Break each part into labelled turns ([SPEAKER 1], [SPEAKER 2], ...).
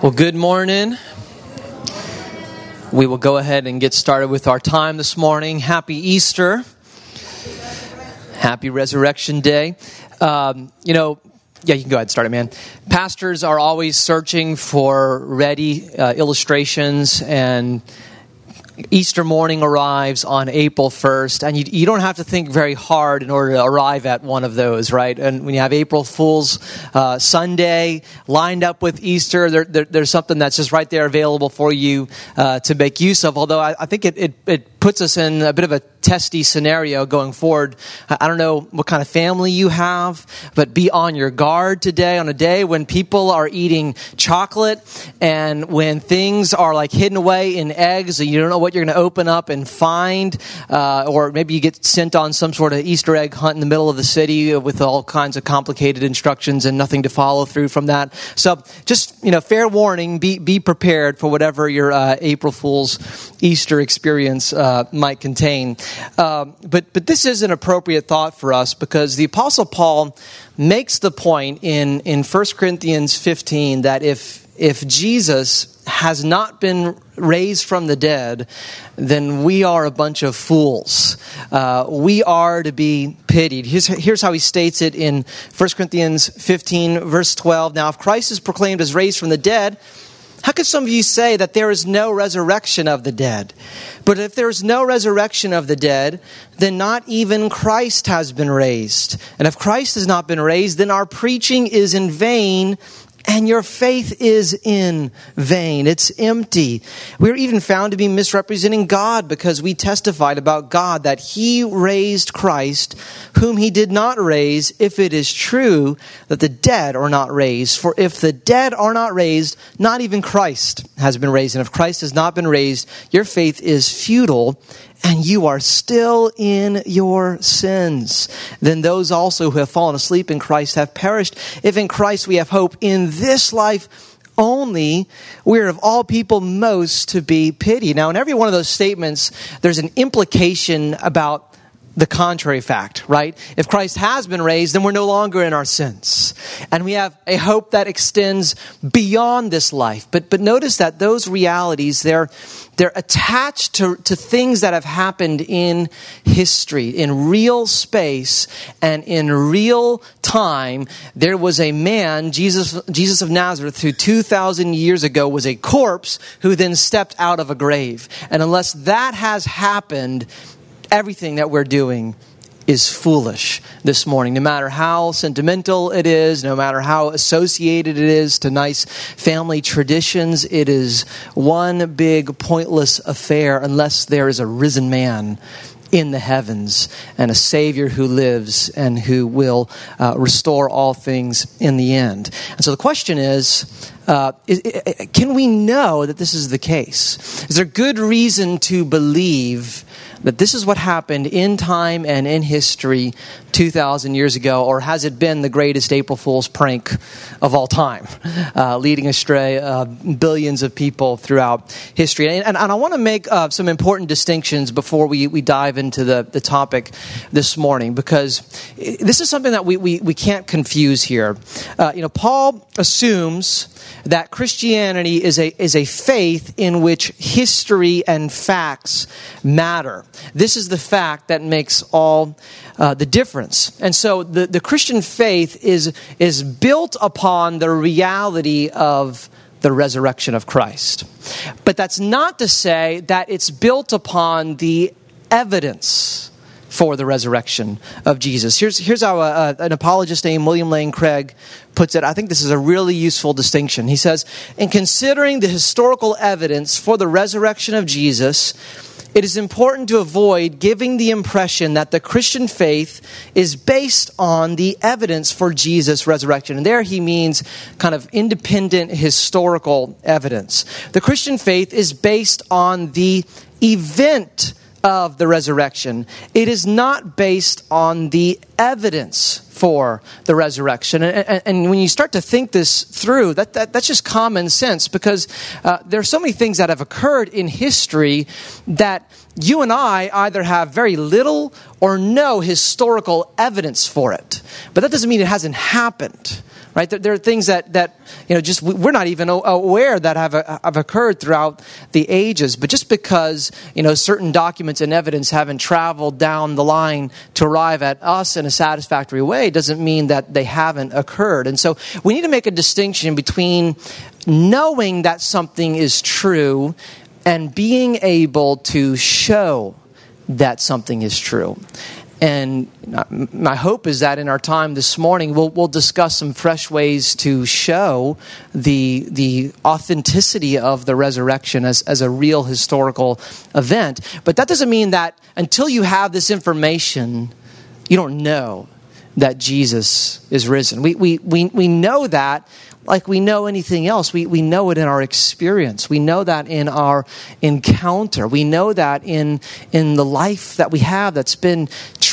[SPEAKER 1] Well, good morning. We will go ahead and get started with our time this morning. Happy Easter. Happy Resurrection Day. Um, you know, yeah, you can go ahead and start it, man. Pastors are always searching for ready uh, illustrations and Easter morning arrives on April 1st, and you, you, don't have to think very hard in order to arrive at one of those, right? And when you have April Fool's uh, Sunday lined up with Easter, there, there, there's something that's just right there available for you uh, to make use of. Although I, I think it, it, it puts us in a bit of a testy scenario going forward. I don't know what kind of family you have, but be on your guard today on a day when people are eating chocolate and when things are like hidden away in eggs and you don't know what you're going to open up and find, uh, or maybe you get sent on some sort of Easter egg hunt in the middle of the city with all kinds of complicated instructions and nothing to follow through from that. So just, you know, fair warning, be, be prepared for whatever your uh, April Fool's Easter experience uh, might contain. Um, but, but this is an appropriate thought for us because the Apostle Paul makes the point in, in 1 Corinthians 15 that if, if Jesus has not been raised from the dead, then we are a bunch of fools. Uh, we are to be pitied. Here's, here's how he states it in 1 Corinthians 15, verse 12. Now, if Christ is proclaimed as raised from the dead, how could some of you say that there is no resurrection of the dead? But if there is no resurrection of the dead, then not even Christ has been raised. And if Christ has not been raised, then our preaching is in vain and your faith is in vain. It's empty. We're even found to be misrepresenting God because we testified about God that He raised Christ, whom He did not raise, if it is true that the dead are not raised. For if the dead are not raised, not even Christ has been raised. And if Christ has not been raised, your faith is futile and you are still in your sins, then those also who have fallen asleep in Christ have perished. If in Christ we have hope in this life only, we are of all people most to be pitied. Now, in every one of those statements, there's an implication about the contrary fact, right? If Christ has been raised, then we're no longer in our sins. And we have a hope that extends beyond this life. But, but notice that those realities, they're, they're attached to, to things that have happened in history, in real space and in real time. There was a man, Jesus, Jesus of Nazareth, who 2,000 years ago was a corpse who then stepped out of a grave. And unless that has happened, everything that we're doing is foolish this morning. No matter how sentimental it is, no matter how associated it is to nice family traditions, it is one big pointless affair unless there is a risen man in the heavens and a Savior who lives and who will uh, restore all things in the end. And so the question is, uh, is, can we know that this is the case? Is there good reason to believe that this is what happened in time and in history 2,000 years ago, or has it been the greatest April Fool's prank of all time, uh, leading astray uh, billions of people throughout history? And, and, and I want to make uh, some important distinctions before we, we dive into the, the topic this morning, because this is something that we, we, we can't confuse here. Uh, you know, Paul assumes that Christianity is a, is a faith in which history and facts matter. This is the fact that makes all uh, the difference. And so the, the Christian faith is, is built upon the reality of the resurrection of Christ. But that's not to say that it's built upon the evidence for the resurrection of Jesus. Here's, here's how uh, an apologist named William Lane Craig puts it. I think this is a really useful distinction. He says, In considering the historical evidence for the resurrection of Jesus, it is important to avoid giving the impression that the Christian faith is based on the evidence for Jesus' resurrection. And there he means kind of independent historical evidence. The Christian faith is based on the event of the resurrection. It is not based on the evidence for the resurrection. And, and, and when you start to think this through, that, that that's just common sense because uh, there are so many things that have occurred in history that you and I either have very little or no historical evidence for it. But that doesn't mean it hasn't happened right? There, there, are things that, that, you know, just we're not even aware that have, uh, have occurred throughout the ages. But just because, you know, certain documents and evidence haven't traveled down the line to arrive at us in a satisfactory way doesn't mean that they haven't occurred. And so we need to make a distinction between knowing that something is true and being able to show that something is true. And my hope is that in our time this morning, we'll, we'll discuss some fresh ways to show the, the authenticity of the resurrection as, as a real historical event. But that doesn't mean that until you have this information, you don't know that Jesus is risen. We, we, we, we know that like we know anything else. We, we know it in our experience. We know that in our encounter. We know that in, in the life that we have that's been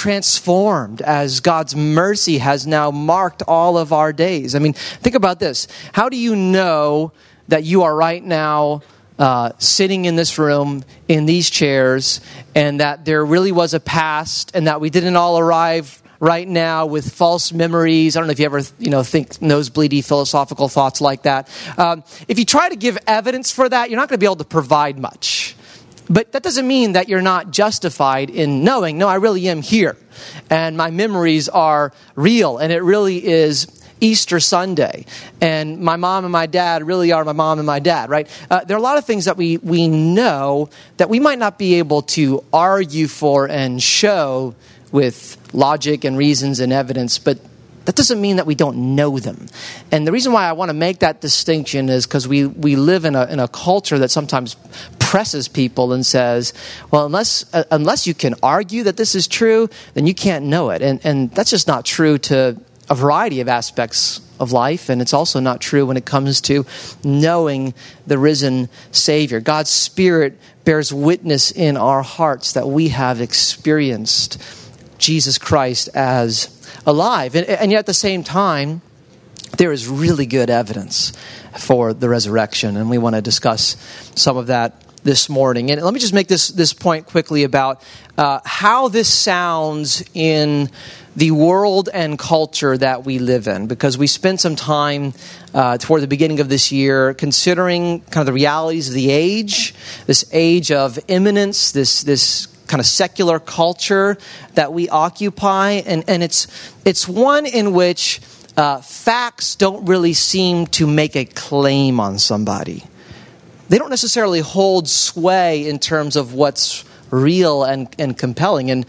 [SPEAKER 1] transformed as God's mercy has now marked all of our days. I mean, think about this. How do you know that you are right now? Uh, sitting in this room in these chairs, and that there really was a past, and that we didn't all arrive right now with false memories. I don't know if you ever, you know, think nosebleedy philosophical thoughts like that. Um, if you try to give evidence for that, you're not going to be able to provide much. But that doesn't mean that you're not justified in knowing, no, I really am here. And my memories are real. And it really is Easter Sunday. And my mom and my dad really are my mom and my dad, right? Uh, there are a lot of things that we, we know that we might not be able to argue for and show with logic and reasons and evidence, but that doesn't mean that we don't know them. And the reason why I want to make that distinction is because we, we live in a, in a culture that sometimes presses people and says, well, unless, uh, unless you can argue that this is true, then you can't know it. And, and that's just not true to a variety of aspects of life, and it's also not true when it comes to knowing the risen Savior. God's Spirit bears witness in our hearts that we have experienced Jesus Christ as alive. And, and yet at the same time, there is really good evidence for the resurrection, and we want to discuss some of that this morning. And let me just make this, this point quickly about uh, how this sounds in the world and culture that we live in, because we spent some time uh, toward the beginning of this year considering kind of the realities of the age, this age of immanence, this, this kind of secular culture that we occupy, and, and it's, it's one in which uh, facts don't really seem to make a claim on somebody. They don't necessarily hold sway in terms of what's real and, and compelling. And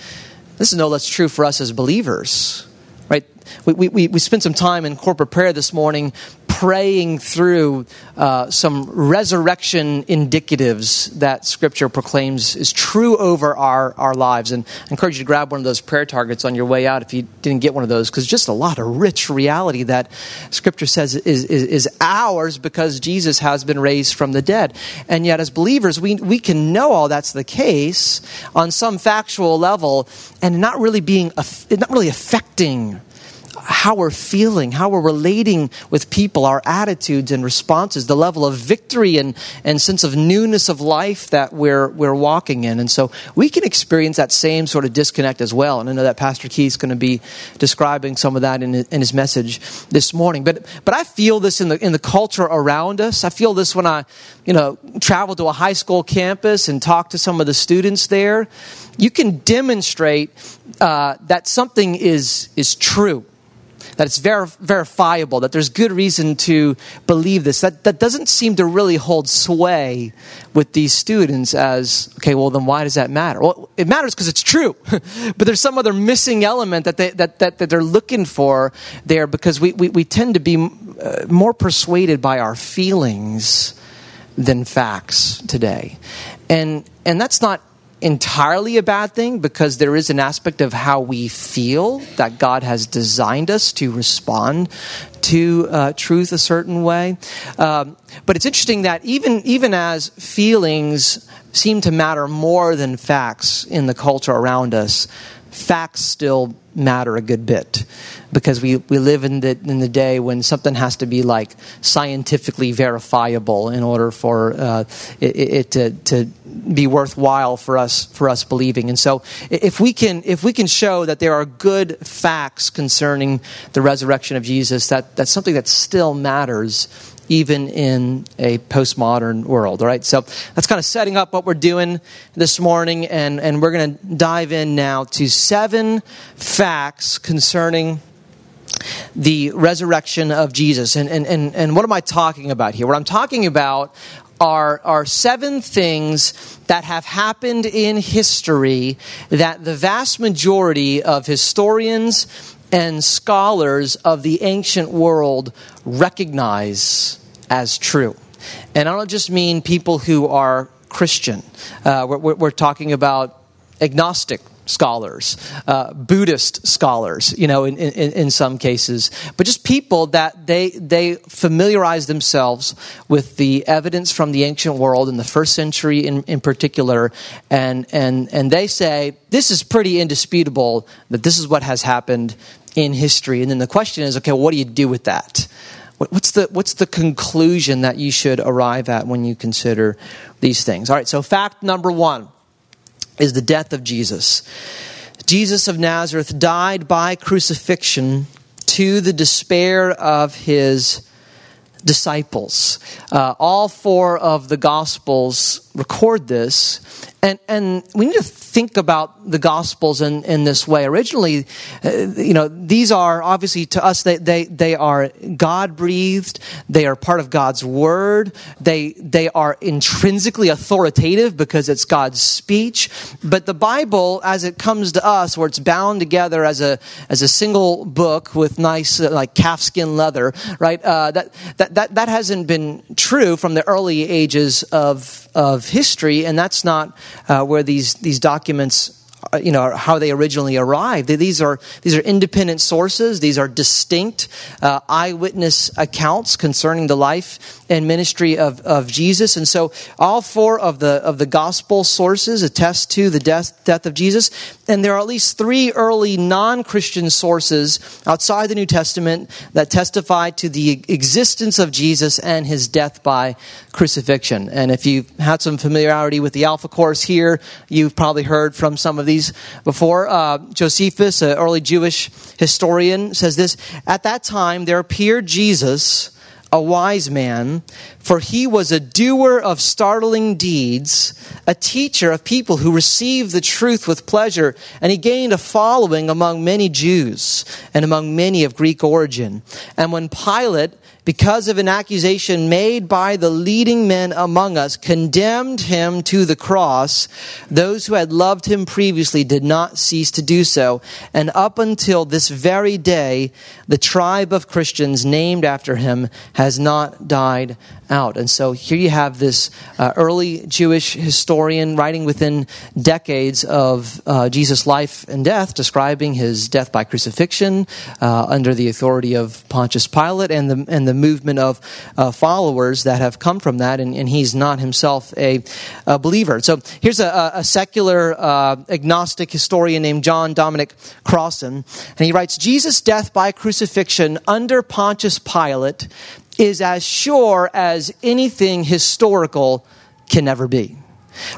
[SPEAKER 1] this is no less true for us as believers, right? We, we, we spent some time in corporate prayer this morning praying through uh, some resurrection indicatives that Scripture proclaims is true over our, our lives. And I encourage you to grab one of those prayer targets on your way out if you didn't get one of those, because just a lot of rich reality that Scripture says is, is, is ours because Jesus has been raised from the dead. And yet, as believers, we, we can know all that's the case on some factual level and not really being, not really affecting how we're feeling, how we're relating with people, our attitudes and responses, the level of victory and, and sense of newness of life that we're, we're walking in. And so we can experience that same sort of disconnect as well. And I know that Pastor Keith's going to be describing some of that in, in his message this morning. But, but I feel this in the, in the culture around us. I feel this when I, you know, travel to a high school campus and talk to some of the students there. You can demonstrate uh, that something is, is true that it's ver- verifiable, that there's good reason to believe this. That, that doesn't seem to really hold sway with these students as, okay, well, then why does that matter? Well, it matters because it's true. but there's some other missing element that, they, that, that, that they're looking for there because we, we, we tend to be uh, more persuaded by our feelings than facts today. And, and that's not entirely a bad thing because there is an aspect of how we feel that God has designed us to respond to uh, truth a certain way. Um, but it's interesting that even even as feelings seem to matter more than facts in the culture around us, facts still matter a good bit because we, we live in the, in the day when something has to be like scientifically verifiable in order for uh, it, it, to, to be worthwhile for us for us believing. And so if we can if we can show that there are good facts concerning the resurrection of Jesus, that, that's something that still matters even in a postmodern world. All right, so that's kind of setting up what we're doing this morning, and, and we're going to dive in now to seven facts concerning the resurrection of Jesus. And, and, and, and what am I talking about here? What I'm talking about are, are seven things that have happened in history that the vast majority of historians and scholars of the ancient world recognize as true. And I don't just mean people who are Christian, uh, we're, we're, talking about agnostic scholars, uh, Buddhist scholars, you know, in, in, in, some cases, but just people that they, they familiarize themselves with the evidence from the ancient world in the first century in, in particular, and, and, and they say, this is pretty indisputable that this is what has happened in history. And then the question is, okay, what do you do with that? What's the, what's the conclusion that you should arrive at when you consider these things? All right, so fact number one is the death of Jesus. Jesus of Nazareth died by crucifixion to the despair of his disciples. Uh, all four of the Gospels record this, and, and we need to think about the Gospels in, in this way. Originally, uh, you know, these are obviously to us, they, they, they are God breathed, they are part of God's Word, they, they are intrinsically authoritative because it's God's speech. But the Bible, as it comes to us, where it's bound together as a, as a single book with nice, uh, like calfskin leather, right? Uh, that, that, that, that hasn't been true from the early ages of, of history, and that's not uh, where these, these documents uh, you know how they originally arrived. These are these are independent sources. These are distinct uh, eyewitness accounts concerning the life and ministry of, of Jesus. And so all four of the of the gospel sources attest to the death death of Jesus. And there are at least three early non-Christian sources outside the New Testament that testify to the existence of Jesus and his death by crucifixion. And if you've had some familiarity with the Alpha Course here, you've probably heard from some of these before. Uh, Josephus, an early Jewish historian, says this At that time, there appeared Jesus a wise man, for he was a doer of startling deeds, a teacher of people who received the truth with pleasure, and he gained a following among many Jews and among many of Greek origin. And when Pilate because of an accusation made by the leading men among us, condemned him to the cross, those who had loved him previously did not cease to do so. And up until this very day, the tribe of Christians named after him has not died out. And so here you have this uh, early Jewish historian writing within decades of uh, Jesus' life and death, describing his death by crucifixion uh, under the authority of Pontius Pilate and the, and the movement of uh, followers that have come from that. And, and he's not himself a, a, believer. So here's a, a secular uh, agnostic historian named John Dominic Crossan. And he writes Jesus' death by crucifixion under Pontius Pilate is as sure as anything historical can ever be.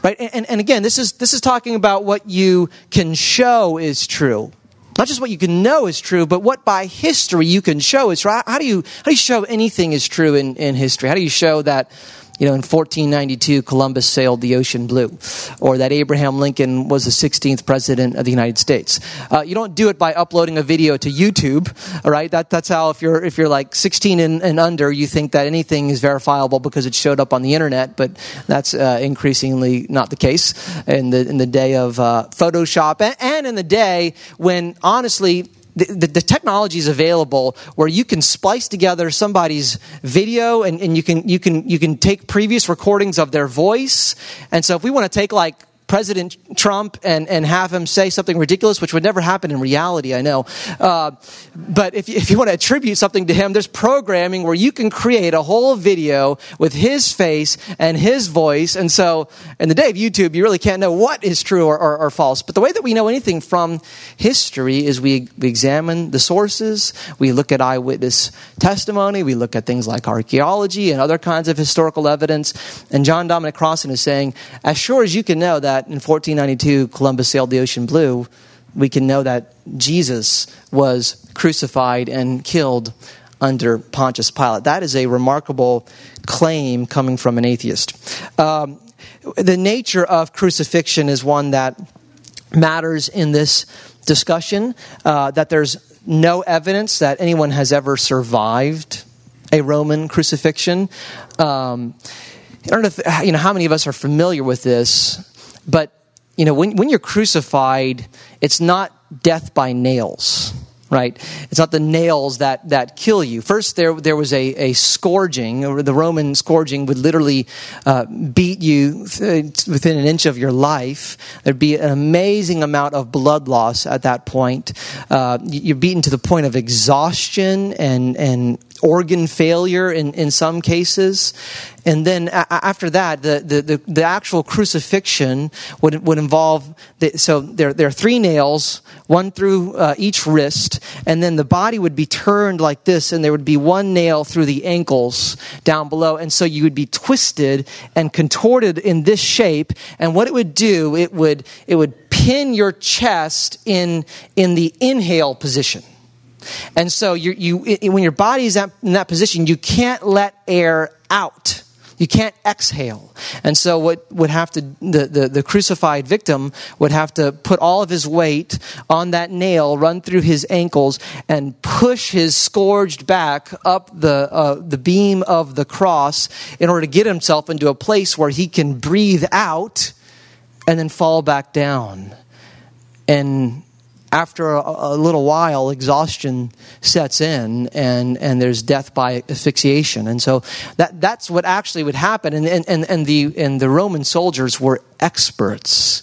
[SPEAKER 1] Right? And, and again, this is, this is talking about what you can show is true. Not just what you can know is true, but what by history you can show is true. How do you, how do you show anything is true in, in history? How do you show that you know, in 1492, Columbus sailed the ocean blue, or that Abraham Lincoln was the 16th president of the United States. Uh, you don't do it by uploading a video to YouTube, all right? That, that's how, if you're, if you're like 16 and, and, under, you think that anything is verifiable because it showed up on the internet, but that's uh, increasingly not the case in the, in the day of uh, Photoshop and, and in the day when, honestly, the, the, technology is available where you can splice together somebody's video and, and you can you can you can take previous recordings of their voice. And so if we want to take like President Trump and, and have him say something ridiculous, which would never happen in reality, I know. Uh, but if you, if you want to attribute something to him, there's programming where you can create a whole video with his face and his voice. And so in the day of YouTube, you really can't know what is true or, or, or false. But the way that we know anything from history is we, we examine the sources, we look at eyewitness testimony, we look at things like archaeology and other kinds of historical evidence. And John Dominic Crossan is saying, as sure as you can know that in 1492 Columbus sailed the ocean blue, we can know that Jesus was crucified and killed under Pontius Pilate. That is a remarkable claim coming from an atheist. Um, the nature of crucifixion is one that matters in this discussion, uh, that there's no evidence that anyone has ever survived a Roman crucifixion. Um, I don't know, if, you know how many of us are familiar with this, but you know when, when you're crucified, it's not death by nails right? It's not the nails that, that kill you. First, there, there was a, a scourging, or the Roman scourging would literally uh, beat you within an inch of your life. There'd be an amazing amount of blood loss at that point. Uh, you're beaten to the point of exhaustion and, and organ failure in, in some cases. And then a- after that, the, the, the, the, actual crucifixion would, would involve, the, so there, there are three nails, one through uh, each wrist, and then the body would be turned like this, and there would be one nail through the ankles down below. And so you would be twisted and contorted in this shape. And what it would do, it would, it would pin your chest in, in the inhale position. And so you, you, when your body is in that position, you can't let air out. You can't exhale. And so what would have to, the, the, the, crucified victim would have to put all of his weight on that nail, run through his ankles, and push his scourged back up the, uh, the beam of the cross in order to get himself into a place where he can breathe out and then fall back down. And after a, a, little while, exhaustion sets in and, and there's death by asphyxiation. And so that, that's what actually would happen. And, and, and, the, and the Roman soldiers were experts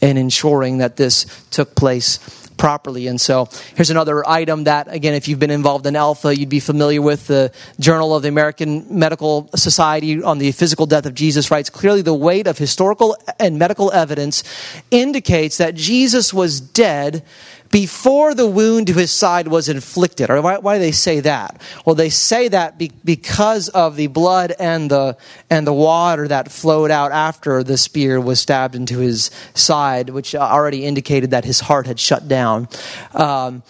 [SPEAKER 1] in ensuring that this took place properly. And so here's another item that, again, if you've been involved in Alpha, you'd be familiar with. The Journal of the American Medical Society on the physical death of Jesus writes clearly the weight of historical and medical evidence indicates that Jesus was dead before the wound to his side was inflicted. Or why, why do they say that? Well, they say that be, because of the blood and the, and the water that flowed out after the spear was stabbed into his side, which already indicated that his heart had shut down. Um,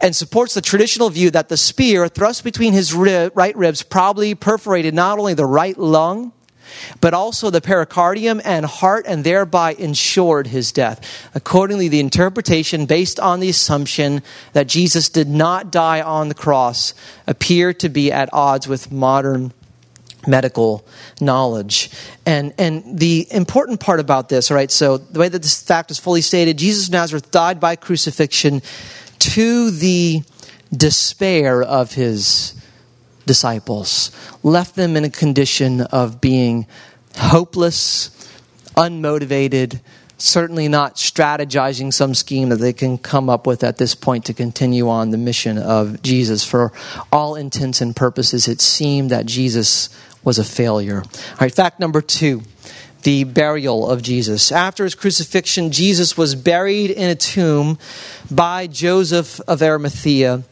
[SPEAKER 1] and supports the traditional view that the spear thrust between his rib, right ribs probably perforated not only the right lung, but also the pericardium and heart, and thereby ensured his death. Accordingly, the interpretation based on the assumption that Jesus did not die on the cross appear to be at odds with modern medical knowledge. And, and the important part about this, right, so the way that this fact is fully stated, Jesus of Nazareth died by crucifixion to the despair of his disciples, left them in a condition of being hopeless, unmotivated, certainly not strategizing some scheme that they can come up with at this point to continue on the mission of Jesus. For all intents and purposes, it seemed that Jesus was a failure. All right, fact number two the burial of Jesus. After his crucifixion, Jesus was buried in a tomb by Joseph of Arimathea.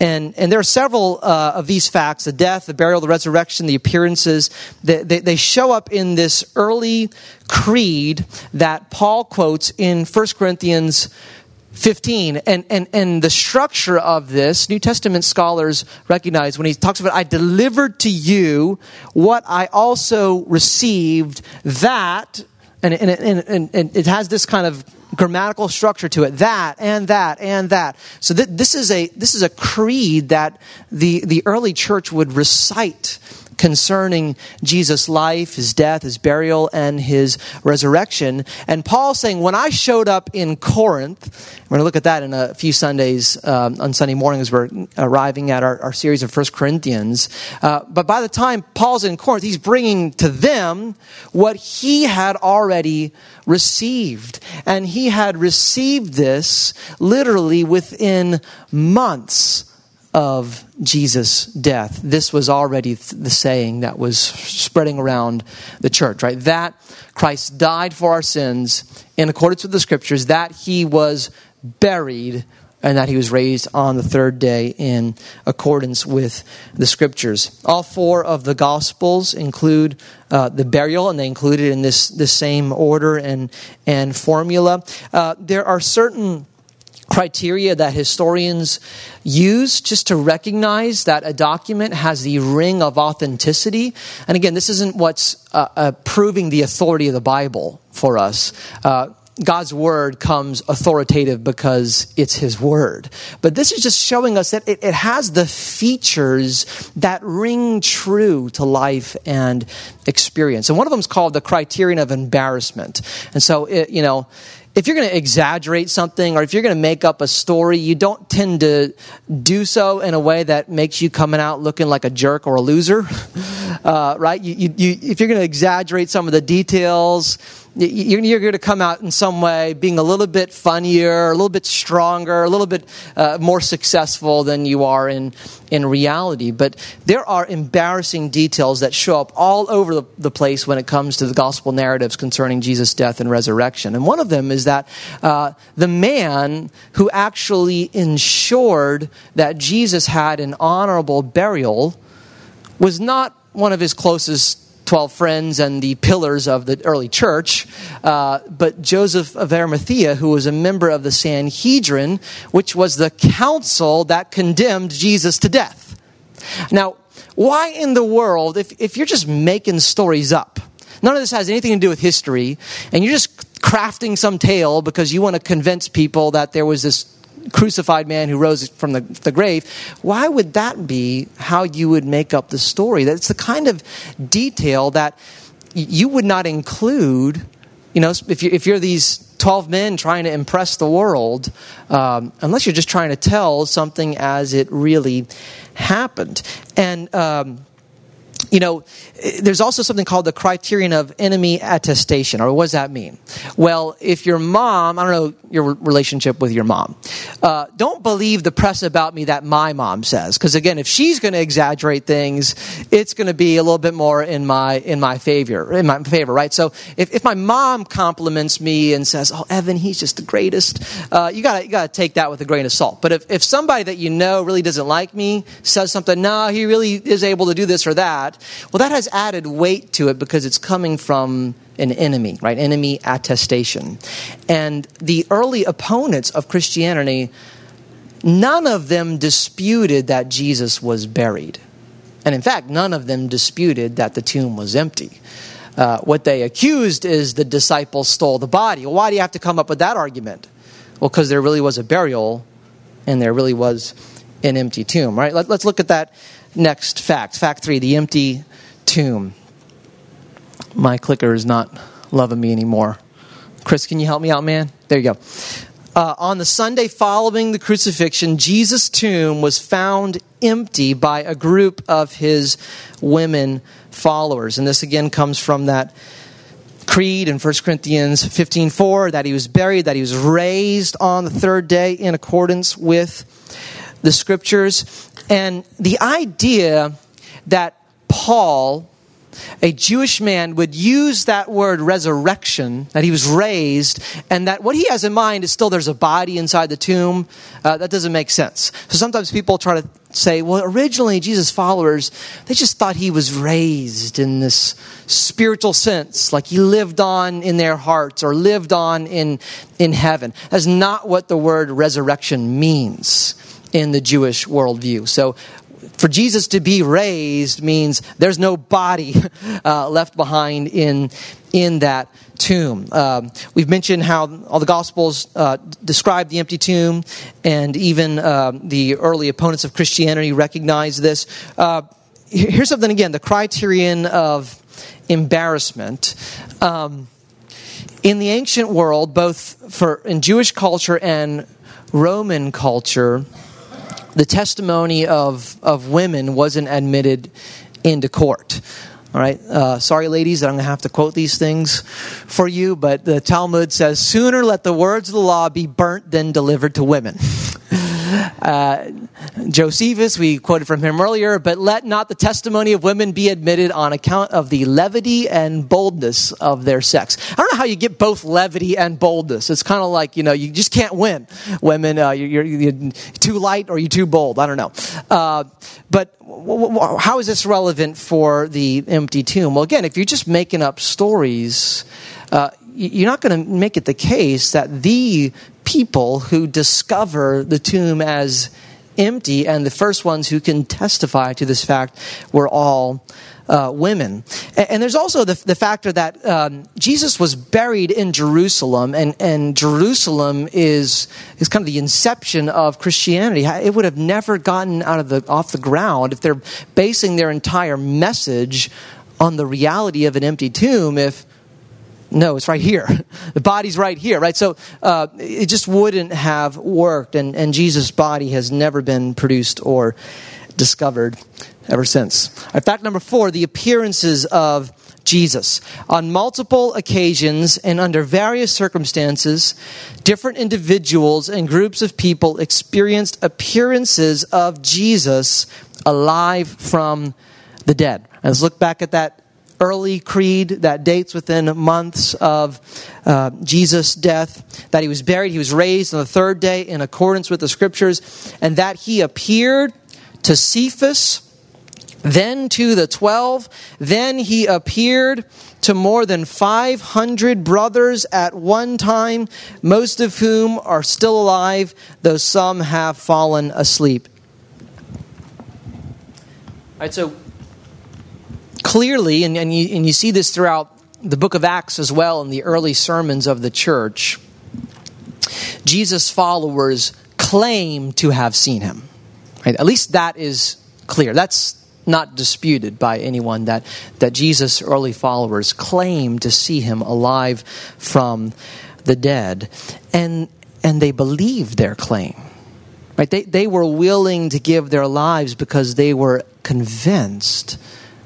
[SPEAKER 1] And, and there are several uh, of these facts the death, the burial, the resurrection, the appearances. They, they, they show up in this early creed that Paul quotes in 1 Corinthians 15 and, and, and the structure of this new testament scholars recognize when he talks about i delivered to you what i also received that and, and, and, and it has this kind of grammatical structure to it that and that and that. So th- this is a this is a creed that the the early church would recite concerning Jesus' life, his death, his burial, and his resurrection. And Paul's saying, when I showed up in Corinth, we're going to look at that in a few Sundays um, on Sunday morning as we're arriving at our, our series of First Corinthians. Uh, but by the time Paul's in Corinth, he's bringing to them what he had already received. And he had received this literally within months of Jesus' death. This was already the saying that was spreading around the church, right? That Christ died for our sins in accordance with the scriptures, that he was buried, and that he was raised on the third day in accordance with the scriptures. All four of the gospels include uh, the burial, and they include it in this, the same order and, and formula. Uh, there are certain criteria that historians use just to recognize that a document has the ring of authenticity. And again, this isn't what's uh, uh, proving the authority of the Bible for us. Uh, God's word comes authoritative because it's his word. But this is just showing us that it, it, has the features that ring true to life and experience. And one of them is called the criterion of embarrassment. And so, it, you know, if you're going to exaggerate something or if you're going to make up a story, you don't tend to do so in a way that makes you coming out looking like a jerk or a loser, uh, right? You, you, you, if you're going to exaggerate some of the details, you're going to come out in some way being a little bit funnier, a little bit stronger, a little bit uh, more successful than you are in, in reality. But there are embarrassing details that show up all over the, place when it comes to the gospel narratives concerning Jesus' death and resurrection. And one of them is that uh, the man who actually ensured that Jesus had an honorable burial was not one of his closest 12 friends and the pillars of the early church, uh, but Joseph of Arimathea, who was a member of the Sanhedrin, which was the council that condemned Jesus to death. Now, why in the world, if, if you're just making stories up, none of this has anything to do with history, and you're just crafting some tale because you want to convince people that there was this crucified man who rose from the, the grave, why would that be how you would make up the story? That's the kind of detail that you would not include, you know, if, you, if you're these 12 men trying to impress the world, um, unless you're just trying to tell something as it really happened. And, um, you know, there's also something called the criterion of enemy attestation, or what does that mean? Well, if your mom, I don't know your relationship with your mom, uh, don't believe the press about me that my mom says, because again, if she's going to exaggerate things, it's going to be a little bit more in my in my favor, in my favor, right? So if, if my mom compliments me and says, "Oh, Evan, he's just the greatest," uh, you got you got to take that with a grain of salt. But if if somebody that you know really doesn't like me says something, no, he really is able to do this or that, well, that has added weight to it because it's coming from an enemy, right? Enemy attestation. And the early opponents of Christianity, none of them disputed that Jesus was buried. And in fact, none of them disputed that the tomb was empty. Uh, what they accused is the disciples stole the body. Well, why do you have to come up with that argument? Well, because there really was a burial and there really was an empty tomb, right? Let, us look at that next fact. Fact three the empty tomb. My clicker is not loving me anymore. Chris, can you help me out, man? There you go. Uh, on the Sunday following the crucifixion, Jesus' tomb was found empty by a group of his women followers. And this again comes from that creed in 1 Corinthians 15:4 that he was buried, that he was raised on the third day in accordance with the scriptures. And the idea that Paul, a Jewish man, would use that word resurrection, that he was raised, and that what he has in mind is still there's a body inside the tomb, uh, that doesn't make sense. So sometimes people try to say, well, originally Jesus' followers, they just thought he was raised in this spiritual sense, like he lived on in their hearts or lived on in, in heaven. That's not what the word resurrection means in the Jewish worldview. So for Jesus to be raised means there's no body uh, left behind in, in that tomb. Um, we've mentioned how all the Gospels uh, describe the empty tomb, and even uh, the early opponents of Christianity recognize this. Uh, here's something again the criterion of embarrassment. Um, in the ancient world, both for in Jewish culture and Roman culture, the testimony of, of women wasn't admitted into court. All right. Uh, sorry, ladies, that I'm going to have to quote these things for you, but the Talmud says, "Sooner let the words of the law be burnt than delivered to women." Uh, Josephus, we quoted from him earlier, but let not the testimony of women be admitted on account of the levity and boldness of their sex. I don't know how you get both levity and boldness. It's kind of like, you know, you just can't win. Women, uh, you're, you're, you're, too light or you're too bold. I don't know. Uh, but how is this relevant for the empty tomb? Well, again, if you're just making up stories, uh, you're not going to make it the case that the people who discover the tomb as empty, and the first ones who can testify to this fact were all uh, women. And, and, there's also the, the factor that um, Jesus was buried in Jerusalem, and, and Jerusalem is, is kind of the inception of Christianity. It would have never gotten out of the, off the ground if they're basing their entire message on the reality of an empty tomb if no, it's right here. The body's right here, right? So uh, it just wouldn't have worked, and, and Jesus' body has never been produced or discovered ever since. Right, fact number four the appearances of Jesus. On multiple occasions and under various circumstances, different individuals and groups of people experienced appearances of Jesus alive from the dead. Let's look back at that early creed that dates within months of uh, Jesus' death, that he was buried, he was raised on the third day in accordance with the scriptures, and that he appeared to Cephas, then to the twelve, then he appeared to more than 500 brothers at one time, most of whom are still alive, though some have fallen asleep. All right, so clearly, and, and, you, and you see this throughout the book of Acts as well in the early sermons of the church, Jesus' followers claim to have seen him. Right? At least that is clear. That's not disputed by anyone that, that Jesus' early followers claim to see him alive from the dead. And, and they believed their claim. Right? They, they were willing to give their lives because they were convinced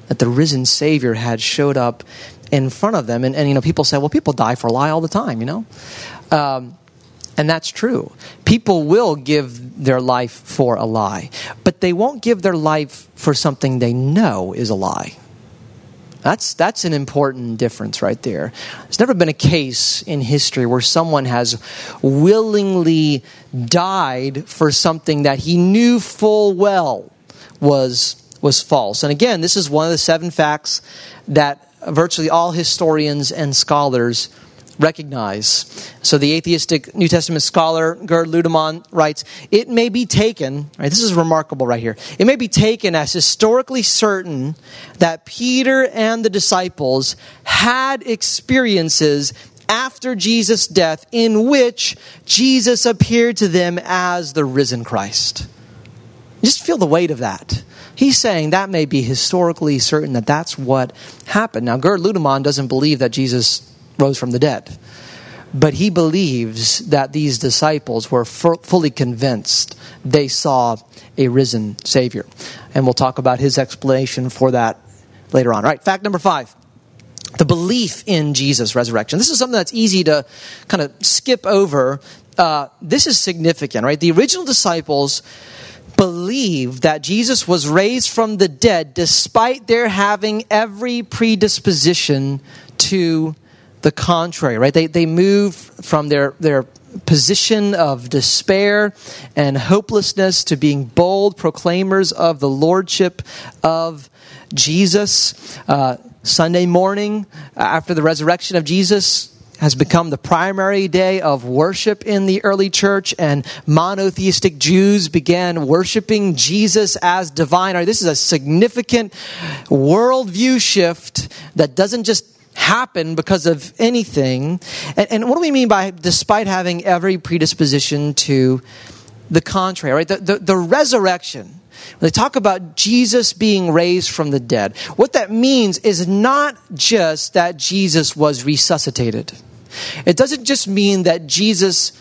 [SPEAKER 1] that the risen Savior had showed up in front of them. And, and you know, people say, well, people die for a lie all the time, you know? Um, and that's true. People will give their life for a lie, but they won't give their life for something they know is a lie. That's, that's an important difference right there. There's never been a case in history where someone has willingly died for something that he knew full well was was false. And again, this is one of the seven facts that virtually all historians and scholars recognize. So the atheistic New Testament scholar Gerd Ludemann writes, it may be taken, right, this is remarkable right here, it may be taken as historically certain that Peter and the disciples had experiences after Jesus' death in which Jesus appeared to them as the risen Christ. Just feel the weight of that. He's saying that may be historically certain that that's what happened. Now, Gerd Ludemann doesn't believe that Jesus rose from the dead, but he believes that these disciples were fully convinced they saw a risen Savior. And we'll talk about his explanation for that later on. All right, fact number five the belief in Jesus' resurrection. This is something that's easy to kind of skip over. Uh, this is significant, right? The original disciples believe that Jesus was raised from the dead despite their having every predisposition to the contrary, right? They, they move from their, their position of despair and hopelessness to being bold proclaimers of the lordship of Jesus. Uh, Sunday morning, after the resurrection of Jesus, has become the primary day of worship in the early church, and monotheistic Jews began worshiping Jesus as divine. This is a significant worldview shift that doesn't just happen because of anything. And, and, what do we mean by despite having every predisposition to the contrary, right? The, the, the resurrection when they talk about Jesus being raised from the dead, what that means is not just that Jesus was resuscitated. It doesn't just mean that Jesus,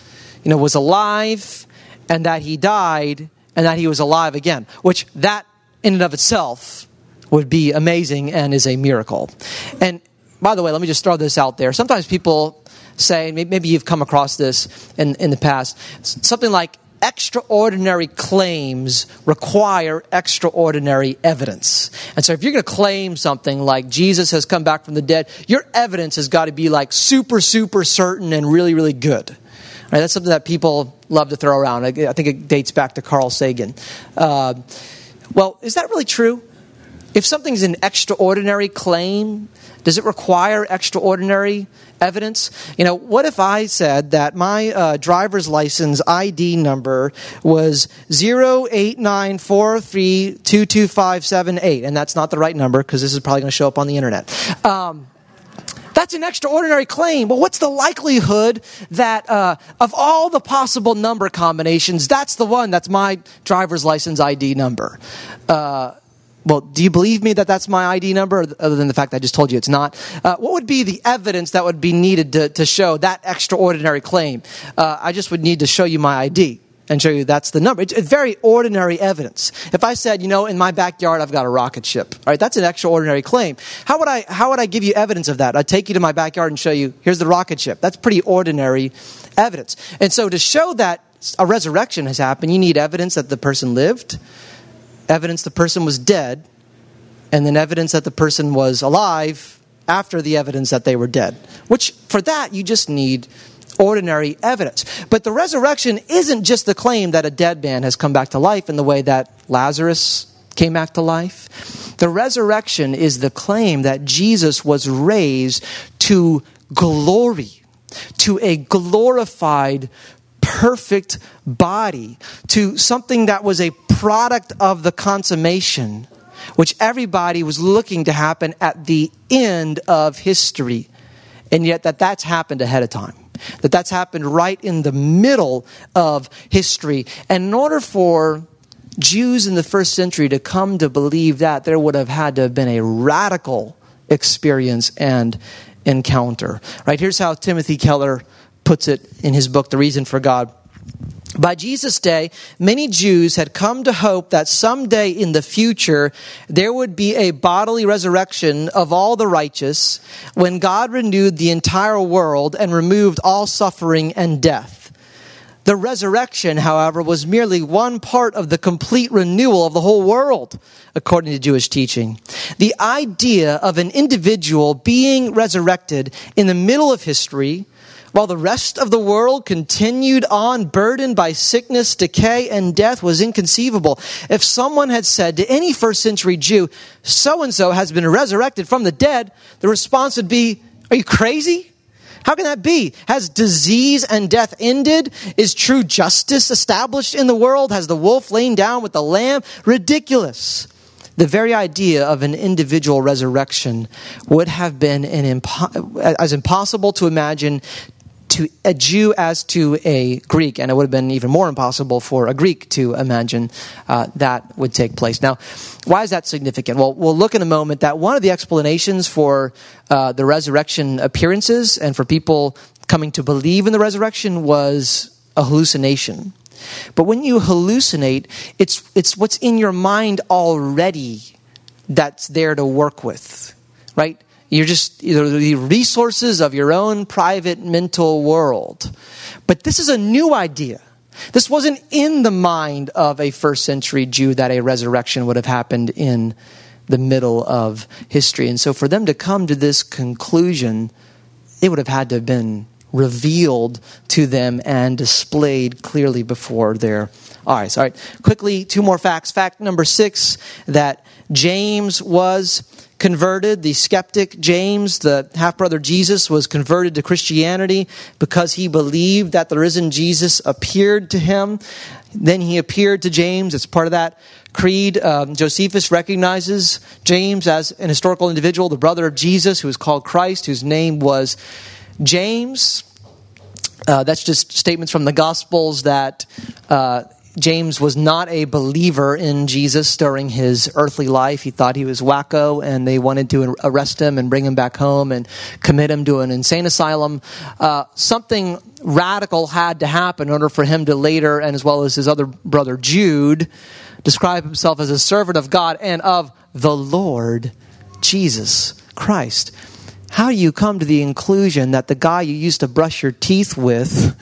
[SPEAKER 1] you know, was alive and that he died and that he was alive again, which that in and of itself would be amazing and is a miracle. And by the way, let me just throw this out there. Sometimes people say, maybe you've come across this in, in the past, something like extraordinary claims require extraordinary evidence. And so if you're going to claim something like Jesus has come back from the dead, your evidence has got to be like super, super certain and really, really good. Right, that's something that people love to throw around. I, think it dates back to Carl Sagan. Uh, well, is that really true? If something's an extraordinary claim, does it require extraordinary evidence? You know, what if I said that my uh, driver's license ID number was 08943225578, and that's not the right number because this is probably going to show up on the internet. Um, that's an extraordinary claim. But what's the likelihood that uh, of all the possible number combinations, that's the one that's my driver's license ID number? Uh, well, do you believe me that that's my ID number, other than the fact I just told you it's not? Uh, what would be the evidence that would be needed to, to show that extraordinary claim? Uh, I just would need to show you my ID and show you that's the number. It's, it's, very ordinary evidence. If I said, you know, in my backyard I've got a rocket ship, all right, that's an extraordinary claim. How would I, how would I give you evidence of that? I'd take you to my backyard and show you, here's the rocket ship. That's pretty ordinary evidence. And so to show that a resurrection has happened, you need evidence that the person lived evidence the person was dead, and then evidence that the person was alive after the evidence that they were dead. Which, for that, you just need ordinary evidence. But the resurrection isn't just the claim that a dead man has come back to life in the way that Lazarus came back to life. The resurrection is the claim that Jesus was raised to glory, to a glorified perfect body to something that was a product of the consummation, which everybody was looking to happen at the end of history. And yet that that's happened ahead of time. That that's happened right in the middle of history. And in order for Jews in the first century to come to believe that, there would have had to have been a radical experience and encounter. Right? Here's how Timothy Keller puts it in his book, The Reason for God. By Jesus' day, many Jews had come to hope that someday in the future there would be a bodily resurrection of all the righteous when God renewed the entire world and removed all suffering and death. The resurrection, however, was merely one part of the complete renewal of the whole world, according to Jewish teaching. The idea of an individual being resurrected in the middle of history while the rest of the world continued on burdened by sickness, decay, and death was inconceivable. If someone had said to any first century Jew, so and so has been resurrected from the dead, the response would be, Are you crazy? How can that be? Has disease and death ended? Is true justice established in the world? Has the wolf lain down with the lamb? Ridiculous. The very idea of an individual resurrection would have been impo- as impossible to imagine to a Jew as to a Greek, and it would have been even more impossible for a Greek to imagine uh, that would take place. Now, why is that significant? Well, we'll look in a moment that one of the explanations for uh, the resurrection appearances and for people coming to believe in the resurrection was a hallucination. But when you hallucinate, it's, it's what's in your mind already that's there to work with, right? You're just the resources of your own private mental world. But this is a new idea. This wasn't in the mind of a first century Jew that a resurrection would have happened in the middle of history. And so for them to come to this conclusion, it would have had to have been revealed to them and displayed clearly before their eyes. All right, quickly, two more facts. Fact number six that James was converted. The skeptic James, the half brother Jesus, was converted to Christianity because he believed that the risen Jesus appeared to him. Then he appeared to James. It's part of that creed. Um, Josephus recognizes James as an historical individual, the brother of Jesus, who was called Christ, whose name was James. Uh, that's just statements from the Gospels that uh, James was not a believer in Jesus during his earthly life. He thought he was wacko, and they wanted to arrest him and bring him back home and commit him to an insane asylum. Uh, something radical had to happen in order for him to later, and as well as his other brother Jude, describe himself as a servant of God and of the Lord Jesus Christ how do you come to the inclusion that the guy you used to brush your teeth with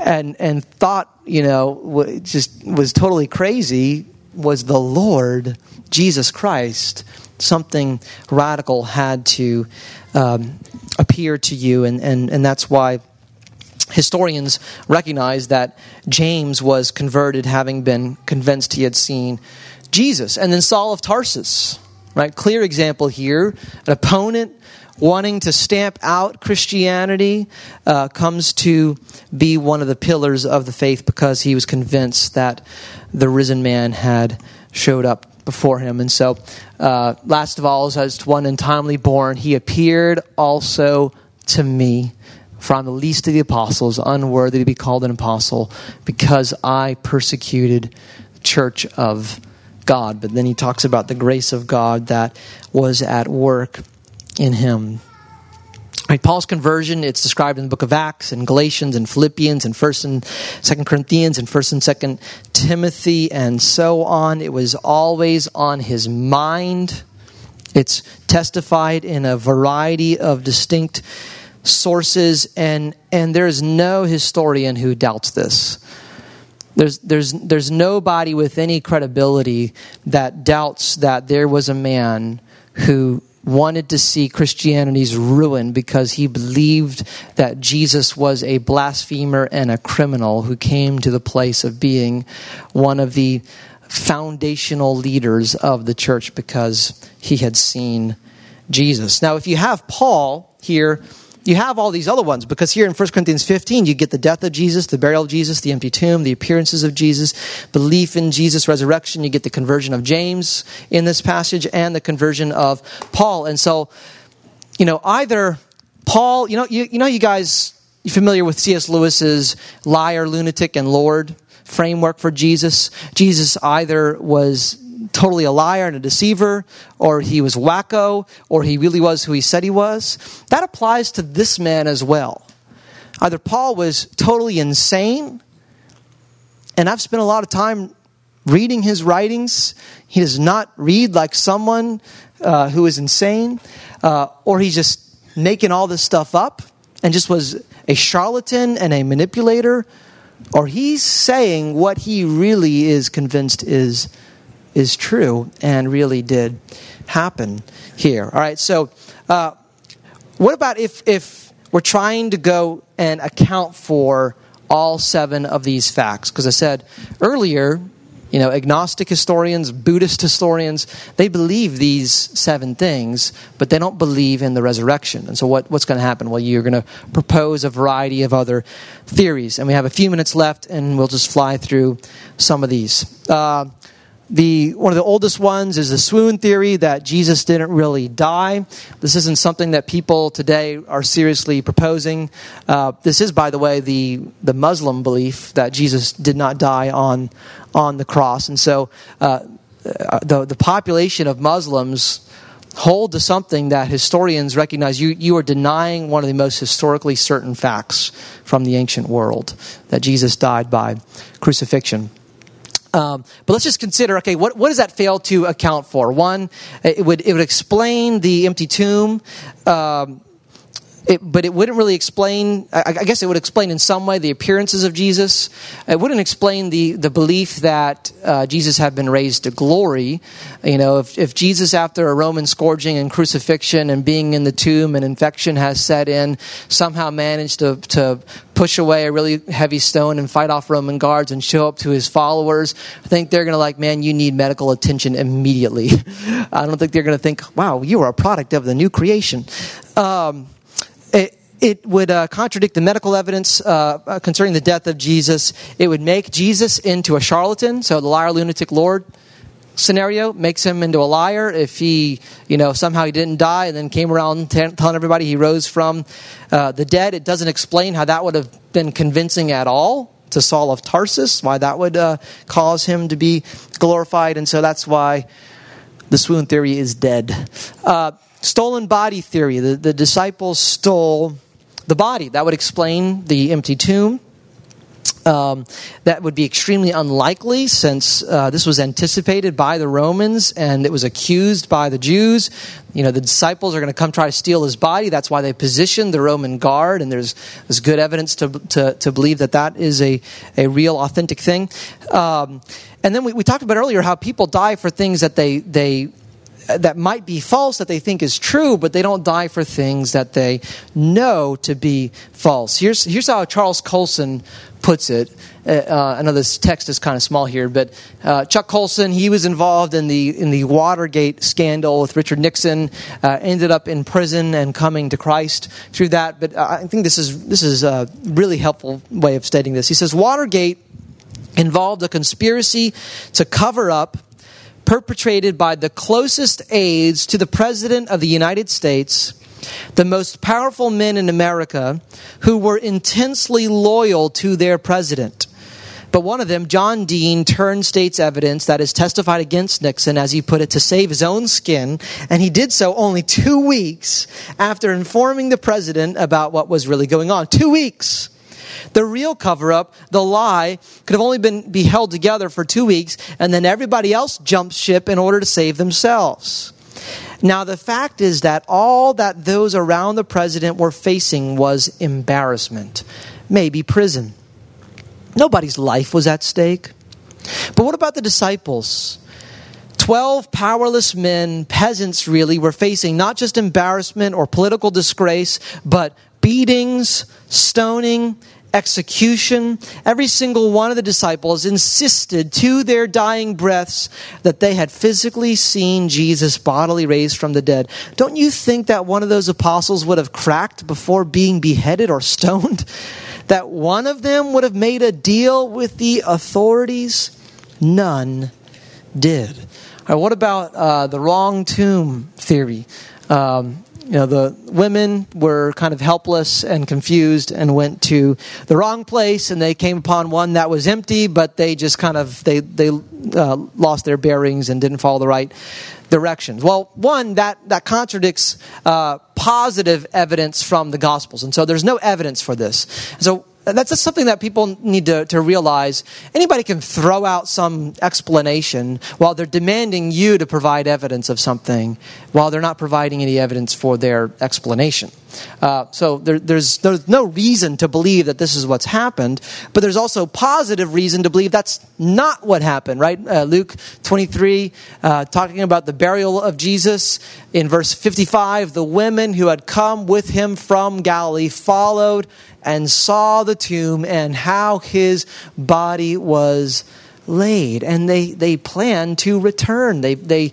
[SPEAKER 1] and and thought you know just was totally crazy was the lord jesus christ. Something radical had to um, appear to you and, and and that's why historians recognize that james was converted having been convinced he had seen jesus. And then saul of tarsus right? Clear example here. An opponent wanting to stamp out Christianity uh, comes to be one of the pillars of the faith because he was convinced that the risen man had showed up before him. And so, uh, last of all, as one untimely born, he appeared also to me. from the least of the apostles, unworthy to be called an apostle, because I persecuted the church of God. But then he talks about the grace of God that was at work in him. Right, Paul's conversion, it's described in the book of Acts and Galatians and Philippians and 1st and 2nd Corinthians and 1st and 2nd Timothy and so on. It was always on his mind. It's testified in a variety of distinct sources and and there is no historian who doubts this. There's, there's, there's nobody with any credibility that doubts that there was a man who wanted to see Christianity's ruin because he believed that Jesus was a blasphemer and a criminal who came to the place of being one of the foundational leaders of the church because he had seen Jesus. Now, if you have Paul here, you have all these other ones because here in 1 Corinthians 15, you get the death of Jesus, the burial of Jesus, the empty tomb, the appearances of Jesus, belief in Jesus' resurrection. You get the conversion of James in this passage and the conversion of Paul. And so, you know, either Paul, you know, you, you know, you guys, you familiar with C.S. Lewis's liar, lunatic, and Lord framework for Jesus? Jesus either was totally a liar and a deceiver, or he was wacko, or he really was who he said he was. That applies to this man as well. Either Paul was totally insane, and I've spent a lot of time reading his writings. He does not read like someone uh, who is insane, uh, or he's just making all this stuff up and just was a charlatan and a manipulator, or he's saying what he really is convinced is is true and really did happen here. All right, so uh, what about if, if we're trying to go and account for all seven of these facts? Because I said earlier, you know, agnostic historians, Buddhist historians, they believe these seven things, but they don't believe in the resurrection. And so, what, what's going to happen? Well, you're going to propose a variety of other theories. And we have a few minutes left, and we'll just fly through some of these. Uh, the, one of the oldest ones is the swoon theory that Jesus didn't really die. This isn't something that people today are seriously proposing. Uh, this is, by the way, the, the Muslim belief that Jesus did not die on, on the cross. And so uh, the, the population of Muslims hold to something that historians recognize you, you are denying one of the most historically certain facts from the ancient world that Jesus died by crucifixion. Um, but let's just consider okay, what, what does that fail to account for? One, it would, it would explain the empty tomb. Um, it, but it wouldn't really explain, I, I, guess it would explain in some way the appearances of Jesus. It wouldn't explain the, the belief that uh, Jesus had been raised to glory. You know, if, if Jesus, after a Roman scourging and crucifixion and being in the tomb and infection has set in, somehow managed to, to push away a really heavy stone and fight off Roman guards and show up to his followers, I think they're going to like, man, you need medical attention immediately. I don't think they're going to think, wow, you are a product of the new creation. Um, it, would uh, contradict the medical evidence uh, uh, concerning the death of Jesus. It would make Jesus into a charlatan, so the liar, lunatic Lord scenario makes him into a liar if he, you know, somehow he didn't die and then came around t- telling everybody he rose from uh, the dead. It doesn't explain how that would have been convincing at all to Saul of Tarsus, why that would uh, cause him to be glorified. And so that's why the swoon theory is dead. Uh, stolen body theory. The, the disciples stole the body. That would explain the empty tomb. Um, that would be extremely unlikely since uh, this was anticipated by the Romans and it was accused by the Jews. You know, the disciples are going to come try to steal his body. That's why they positioned the Roman guard, and there's, there's good evidence to, to, to believe that that is a, a real, authentic thing. Um, and then we, we talked about earlier how people die for things that they, they that might be false that they think is true, but they don't die for things that they know to be false. Here's, here's how Charles Colson puts it. Uh, uh I know this text is kind of small here, but uh, Chuck Colson, he was involved in the in the Watergate scandal with Richard Nixon. Uh, ended up in prison and coming to Christ through that. But uh, I think this is this is a really helpful way of stating this. He says Watergate involved a conspiracy to cover up perpetrated by the closest aides to the President of the United States, the most powerful men in America, who were intensely loyal to their president. But one of them, John Dean, turned state's evidence that is testified against Nixon, as he put it, to save his own skin. And he did so only two weeks after informing the president about what was really going on. Two weeks. The real cover up, the lie, could have only been be held together for two weeks, and then everybody else jumped ship in order to save themselves. Now, the fact is that all that those around the president were facing was embarrassment, maybe prison. Nobody's life was at stake. But what about the disciples? Twelve powerless men, peasants really, were facing not just embarrassment or political disgrace, but beatings, stoning, execution. Every single one of the disciples insisted to their dying breaths that they had physically seen Jesus bodily raised from the dead. Don't you think that one of those apostles would have cracked before being beheaded or stoned? That one of them would have made a deal with the authorities? None did. Right, what about uh, the wrong tomb theory? Um, you know, the women were kind of helpless and confused and went to the wrong place and they came upon one that was empty, but they just kind of, they, they uh, lost their bearings and didn't follow the right directions. Well, one, that, that contradicts uh, positive evidence from the Gospels. And so there's no evidence for this. So that's just something that people need to, to realize. Anybody can throw out some explanation while they're demanding you to provide evidence of something while they're not providing any evidence for their explanation. Uh, so there, there's, there's no reason to believe that this is what's happened, but there's also positive reason to believe that's not what happened, right? Uh, Luke 23, uh, talking about the burial of Jesus. In verse 55, the women who had come with him from Galilee followed and saw the tomb and how his body was laid and they, they plan to return. They, they,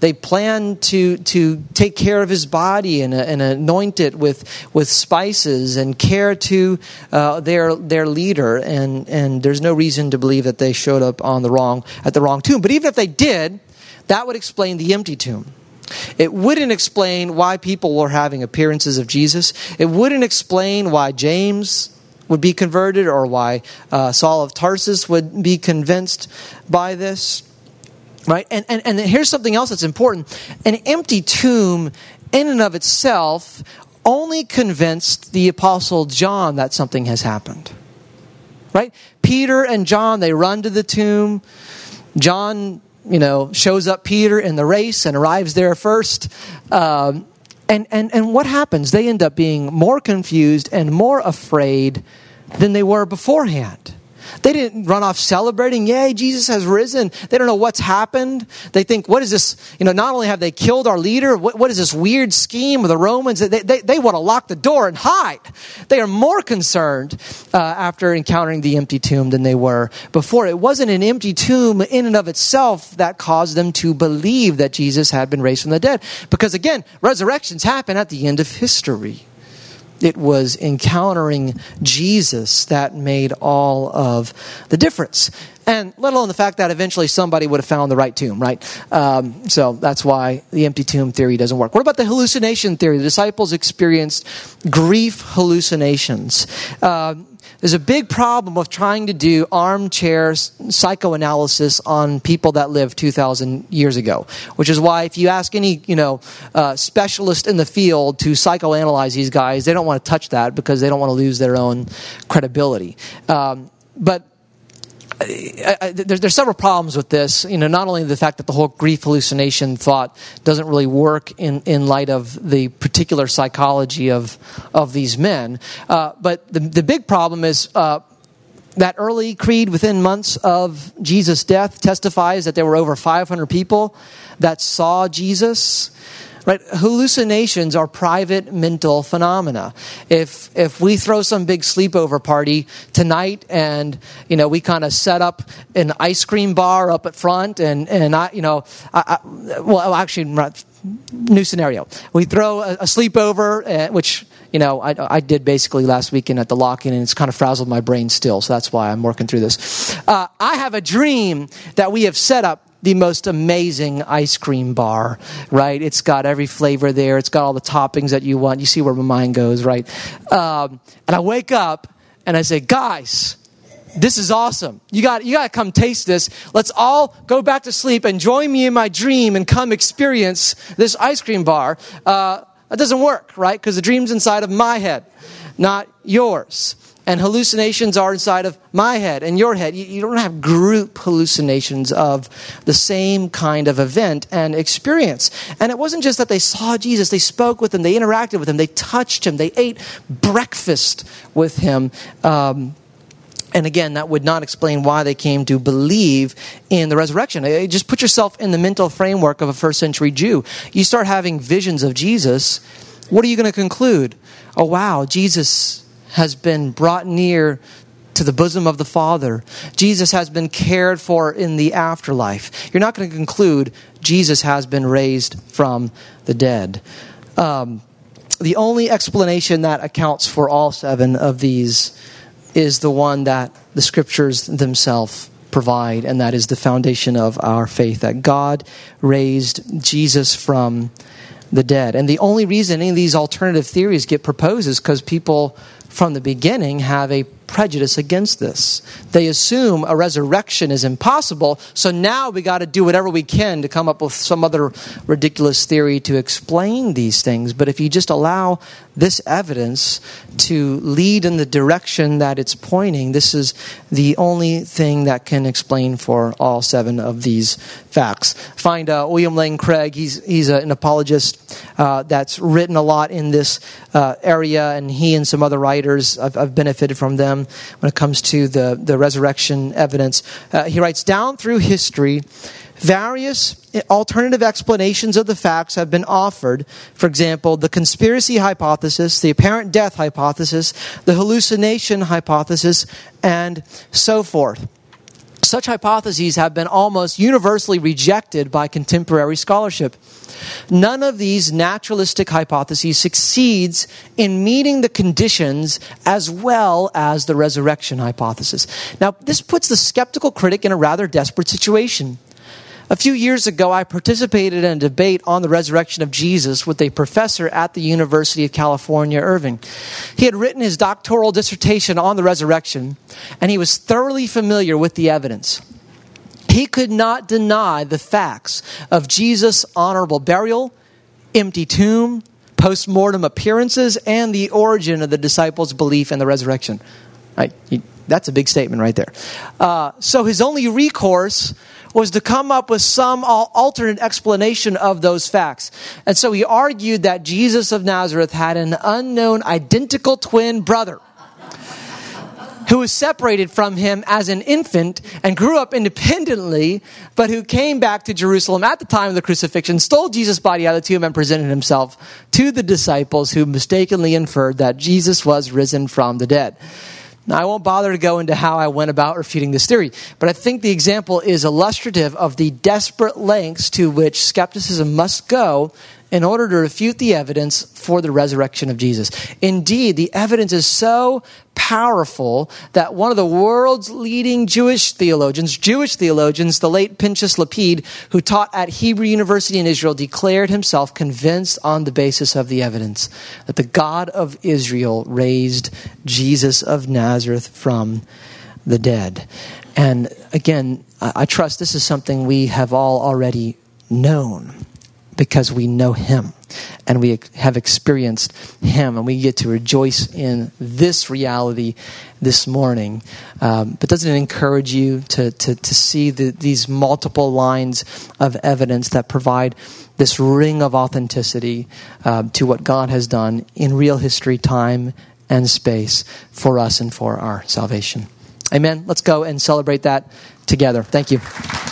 [SPEAKER 1] they plan to, to take care of his body and, and anoint it with, with spices and care to uh, their, their leader. And, and there's no reason to believe that they showed up on the wrong, at the wrong tomb. But even if they did that would explain the empty tomb. It wouldn't explain why people were having appearances of Jesus. It wouldn't explain why James would be converted or why uh, Saul of Tarsus would be convinced by this. Right? And, and, and here's something else that's important an empty tomb, in and of itself, only convinced the Apostle John that something has happened. Right? Peter and John, they run to the tomb. John, you know, shows up Peter in the race and arrives there first. Um, and, and, and what happens? They end up being more confused and more afraid than they were beforehand. They didn't run off celebrating, yay, Jesus has risen. They don't know what's happened. They think, what is this? You know, not only have they killed our leader, what, what is this weird scheme of the Romans? They, they, they want to lock the door and hide. They are more concerned uh, after encountering the empty tomb than they were before. It wasn't an empty tomb in and of itself that caused them to believe that Jesus had been raised from the dead. Because again, resurrections happen at the end of history it was encountering Jesus that made all of the difference. and let alone the fact that eventually somebody would have found the right tomb, right? Um, so that's why the empty tomb theory doesn't work. What about the hallucination theory? The disciples experienced grief hallucinations. Um, there's a big problem of trying to do armchair psychoanalysis on people that lived 2,000 years ago, which is why if you ask any, you know, uh, specialist in the field to psychoanalyze these guys, they don't want to touch that because they don't want to lose their own credibility. Um, but I, I, there, there's several problems with this. You know, not only the fact that the whole grief hallucination thought doesn't really work in, in light of the particular psychology of of these men, uh, but the the big problem is. Uh, that early creed within months of Jesus' death testifies that there were over 500 people that saw Jesus. Right? Hallucinations are private mental phenomena. If if we throw some big sleepover party tonight and you know we kind of set up an ice cream bar up at front and and I you know I, I, well actually new scenario we throw a, a sleepover uh, which you know I, I did basically last weekend at the lock-in and it's kind of frazzled my brain still so that's why i'm working through this uh, i have a dream that we have set up the most amazing ice cream bar, right? It's got every flavor there. It's got all the toppings that you want. You see where my mind goes, right? Um, and I wake up and I say, guys, this is awesome. You got, you got to come taste this. Let's all go back to sleep and join me in my dream and come experience this ice cream bar. Uh, that doesn't work, right? Because the dream's inside of my head, not yours and hallucinations are inside of my head and your head. You, you, don't have group hallucinations of the same kind of event and experience. And it wasn't just that they saw Jesus, they spoke with him, they interacted with him, they touched him, they ate breakfast with him. Um, and again, that would not explain why they came to believe in the resurrection. Just put yourself in the mental framework of a first century Jew. You start having visions of Jesus. What are you going to conclude? Oh, wow, Jesus has been brought near to the bosom of the Father. Jesus has been cared for in the afterlife. You're not going to conclude Jesus has been raised from the dead. Um, the only explanation that accounts for all seven of these is the one that the scriptures themselves provide, and that is the foundation of our faith that God raised Jesus from the dead. And the only reason any of these alternative theories get proposed is because people from the beginning have a prejudice against this. They assume a resurrection is impossible, so now we got to do whatever we can to come up with some other ridiculous theory to explain these things. But if you just allow this evidence to lead in the direction that it's pointing, this is the only thing that can explain for all seven of these facts. Find uh, William Lane Craig, he's, he's an apologist uh, that's written a lot in this uh, area, and he and some other writers have, have, benefited from them when it comes to the, the resurrection evidence. Uh, he writes, Down through history, Various alternative explanations of the facts have been offered. For example, the conspiracy hypothesis, the apparent death hypothesis, the hallucination hypothesis, and so forth. Such hypotheses have been almost universally rejected by contemporary scholarship. None of these naturalistic hypotheses succeeds in meeting the conditions as well as the resurrection hypothesis. Now, this puts the skeptical critic in a rather desperate situation. A few years ago, I participated in a debate on the resurrection of Jesus with a professor at the University of California, Irvine. He had written his doctoral dissertation on the resurrection, and he was thoroughly familiar with the evidence. He could not deny the facts of Jesus' honorable burial, empty tomb, post mortem appearances, and the origin of the disciples' belief in the resurrection. Right? That's a big statement right there. Uh, so his only recourse was to come up with some alternate explanation of those facts. And so he argued that Jesus of Nazareth had an unknown identical twin brother who was separated from him as an infant and grew up independently, but who came back to Jerusalem at the time of the crucifixion, stole Jesus' body out of the tomb, and presented himself to the disciples who mistakenly inferred that Jesus was risen from the dead. Now, I won't bother to go into how I went about refuting this theory, but I think the example is illustrative of the desperate lengths to which skepticism must go in order to refute the evidence for the resurrection of Jesus. Indeed, the evidence is so powerful that one of the world's leading Jewish theologians, Jewish theologians, the late Pinchas Lapide, who taught at Hebrew University in Israel, declared himself convinced on the basis of the evidence that the God of Israel raised Jesus of Nazareth from the dead. And again, I trust this is something we have all already known because we know Him and we have experienced Him, and we get to rejoice in this reality this morning. Um, but doesn't it encourage you to, to, to see the, these multiple lines of evidence that provide this ring of authenticity uh, to what God has done in real history, time, and space for us and for our salvation? Amen. Let's go and celebrate that together. Thank you.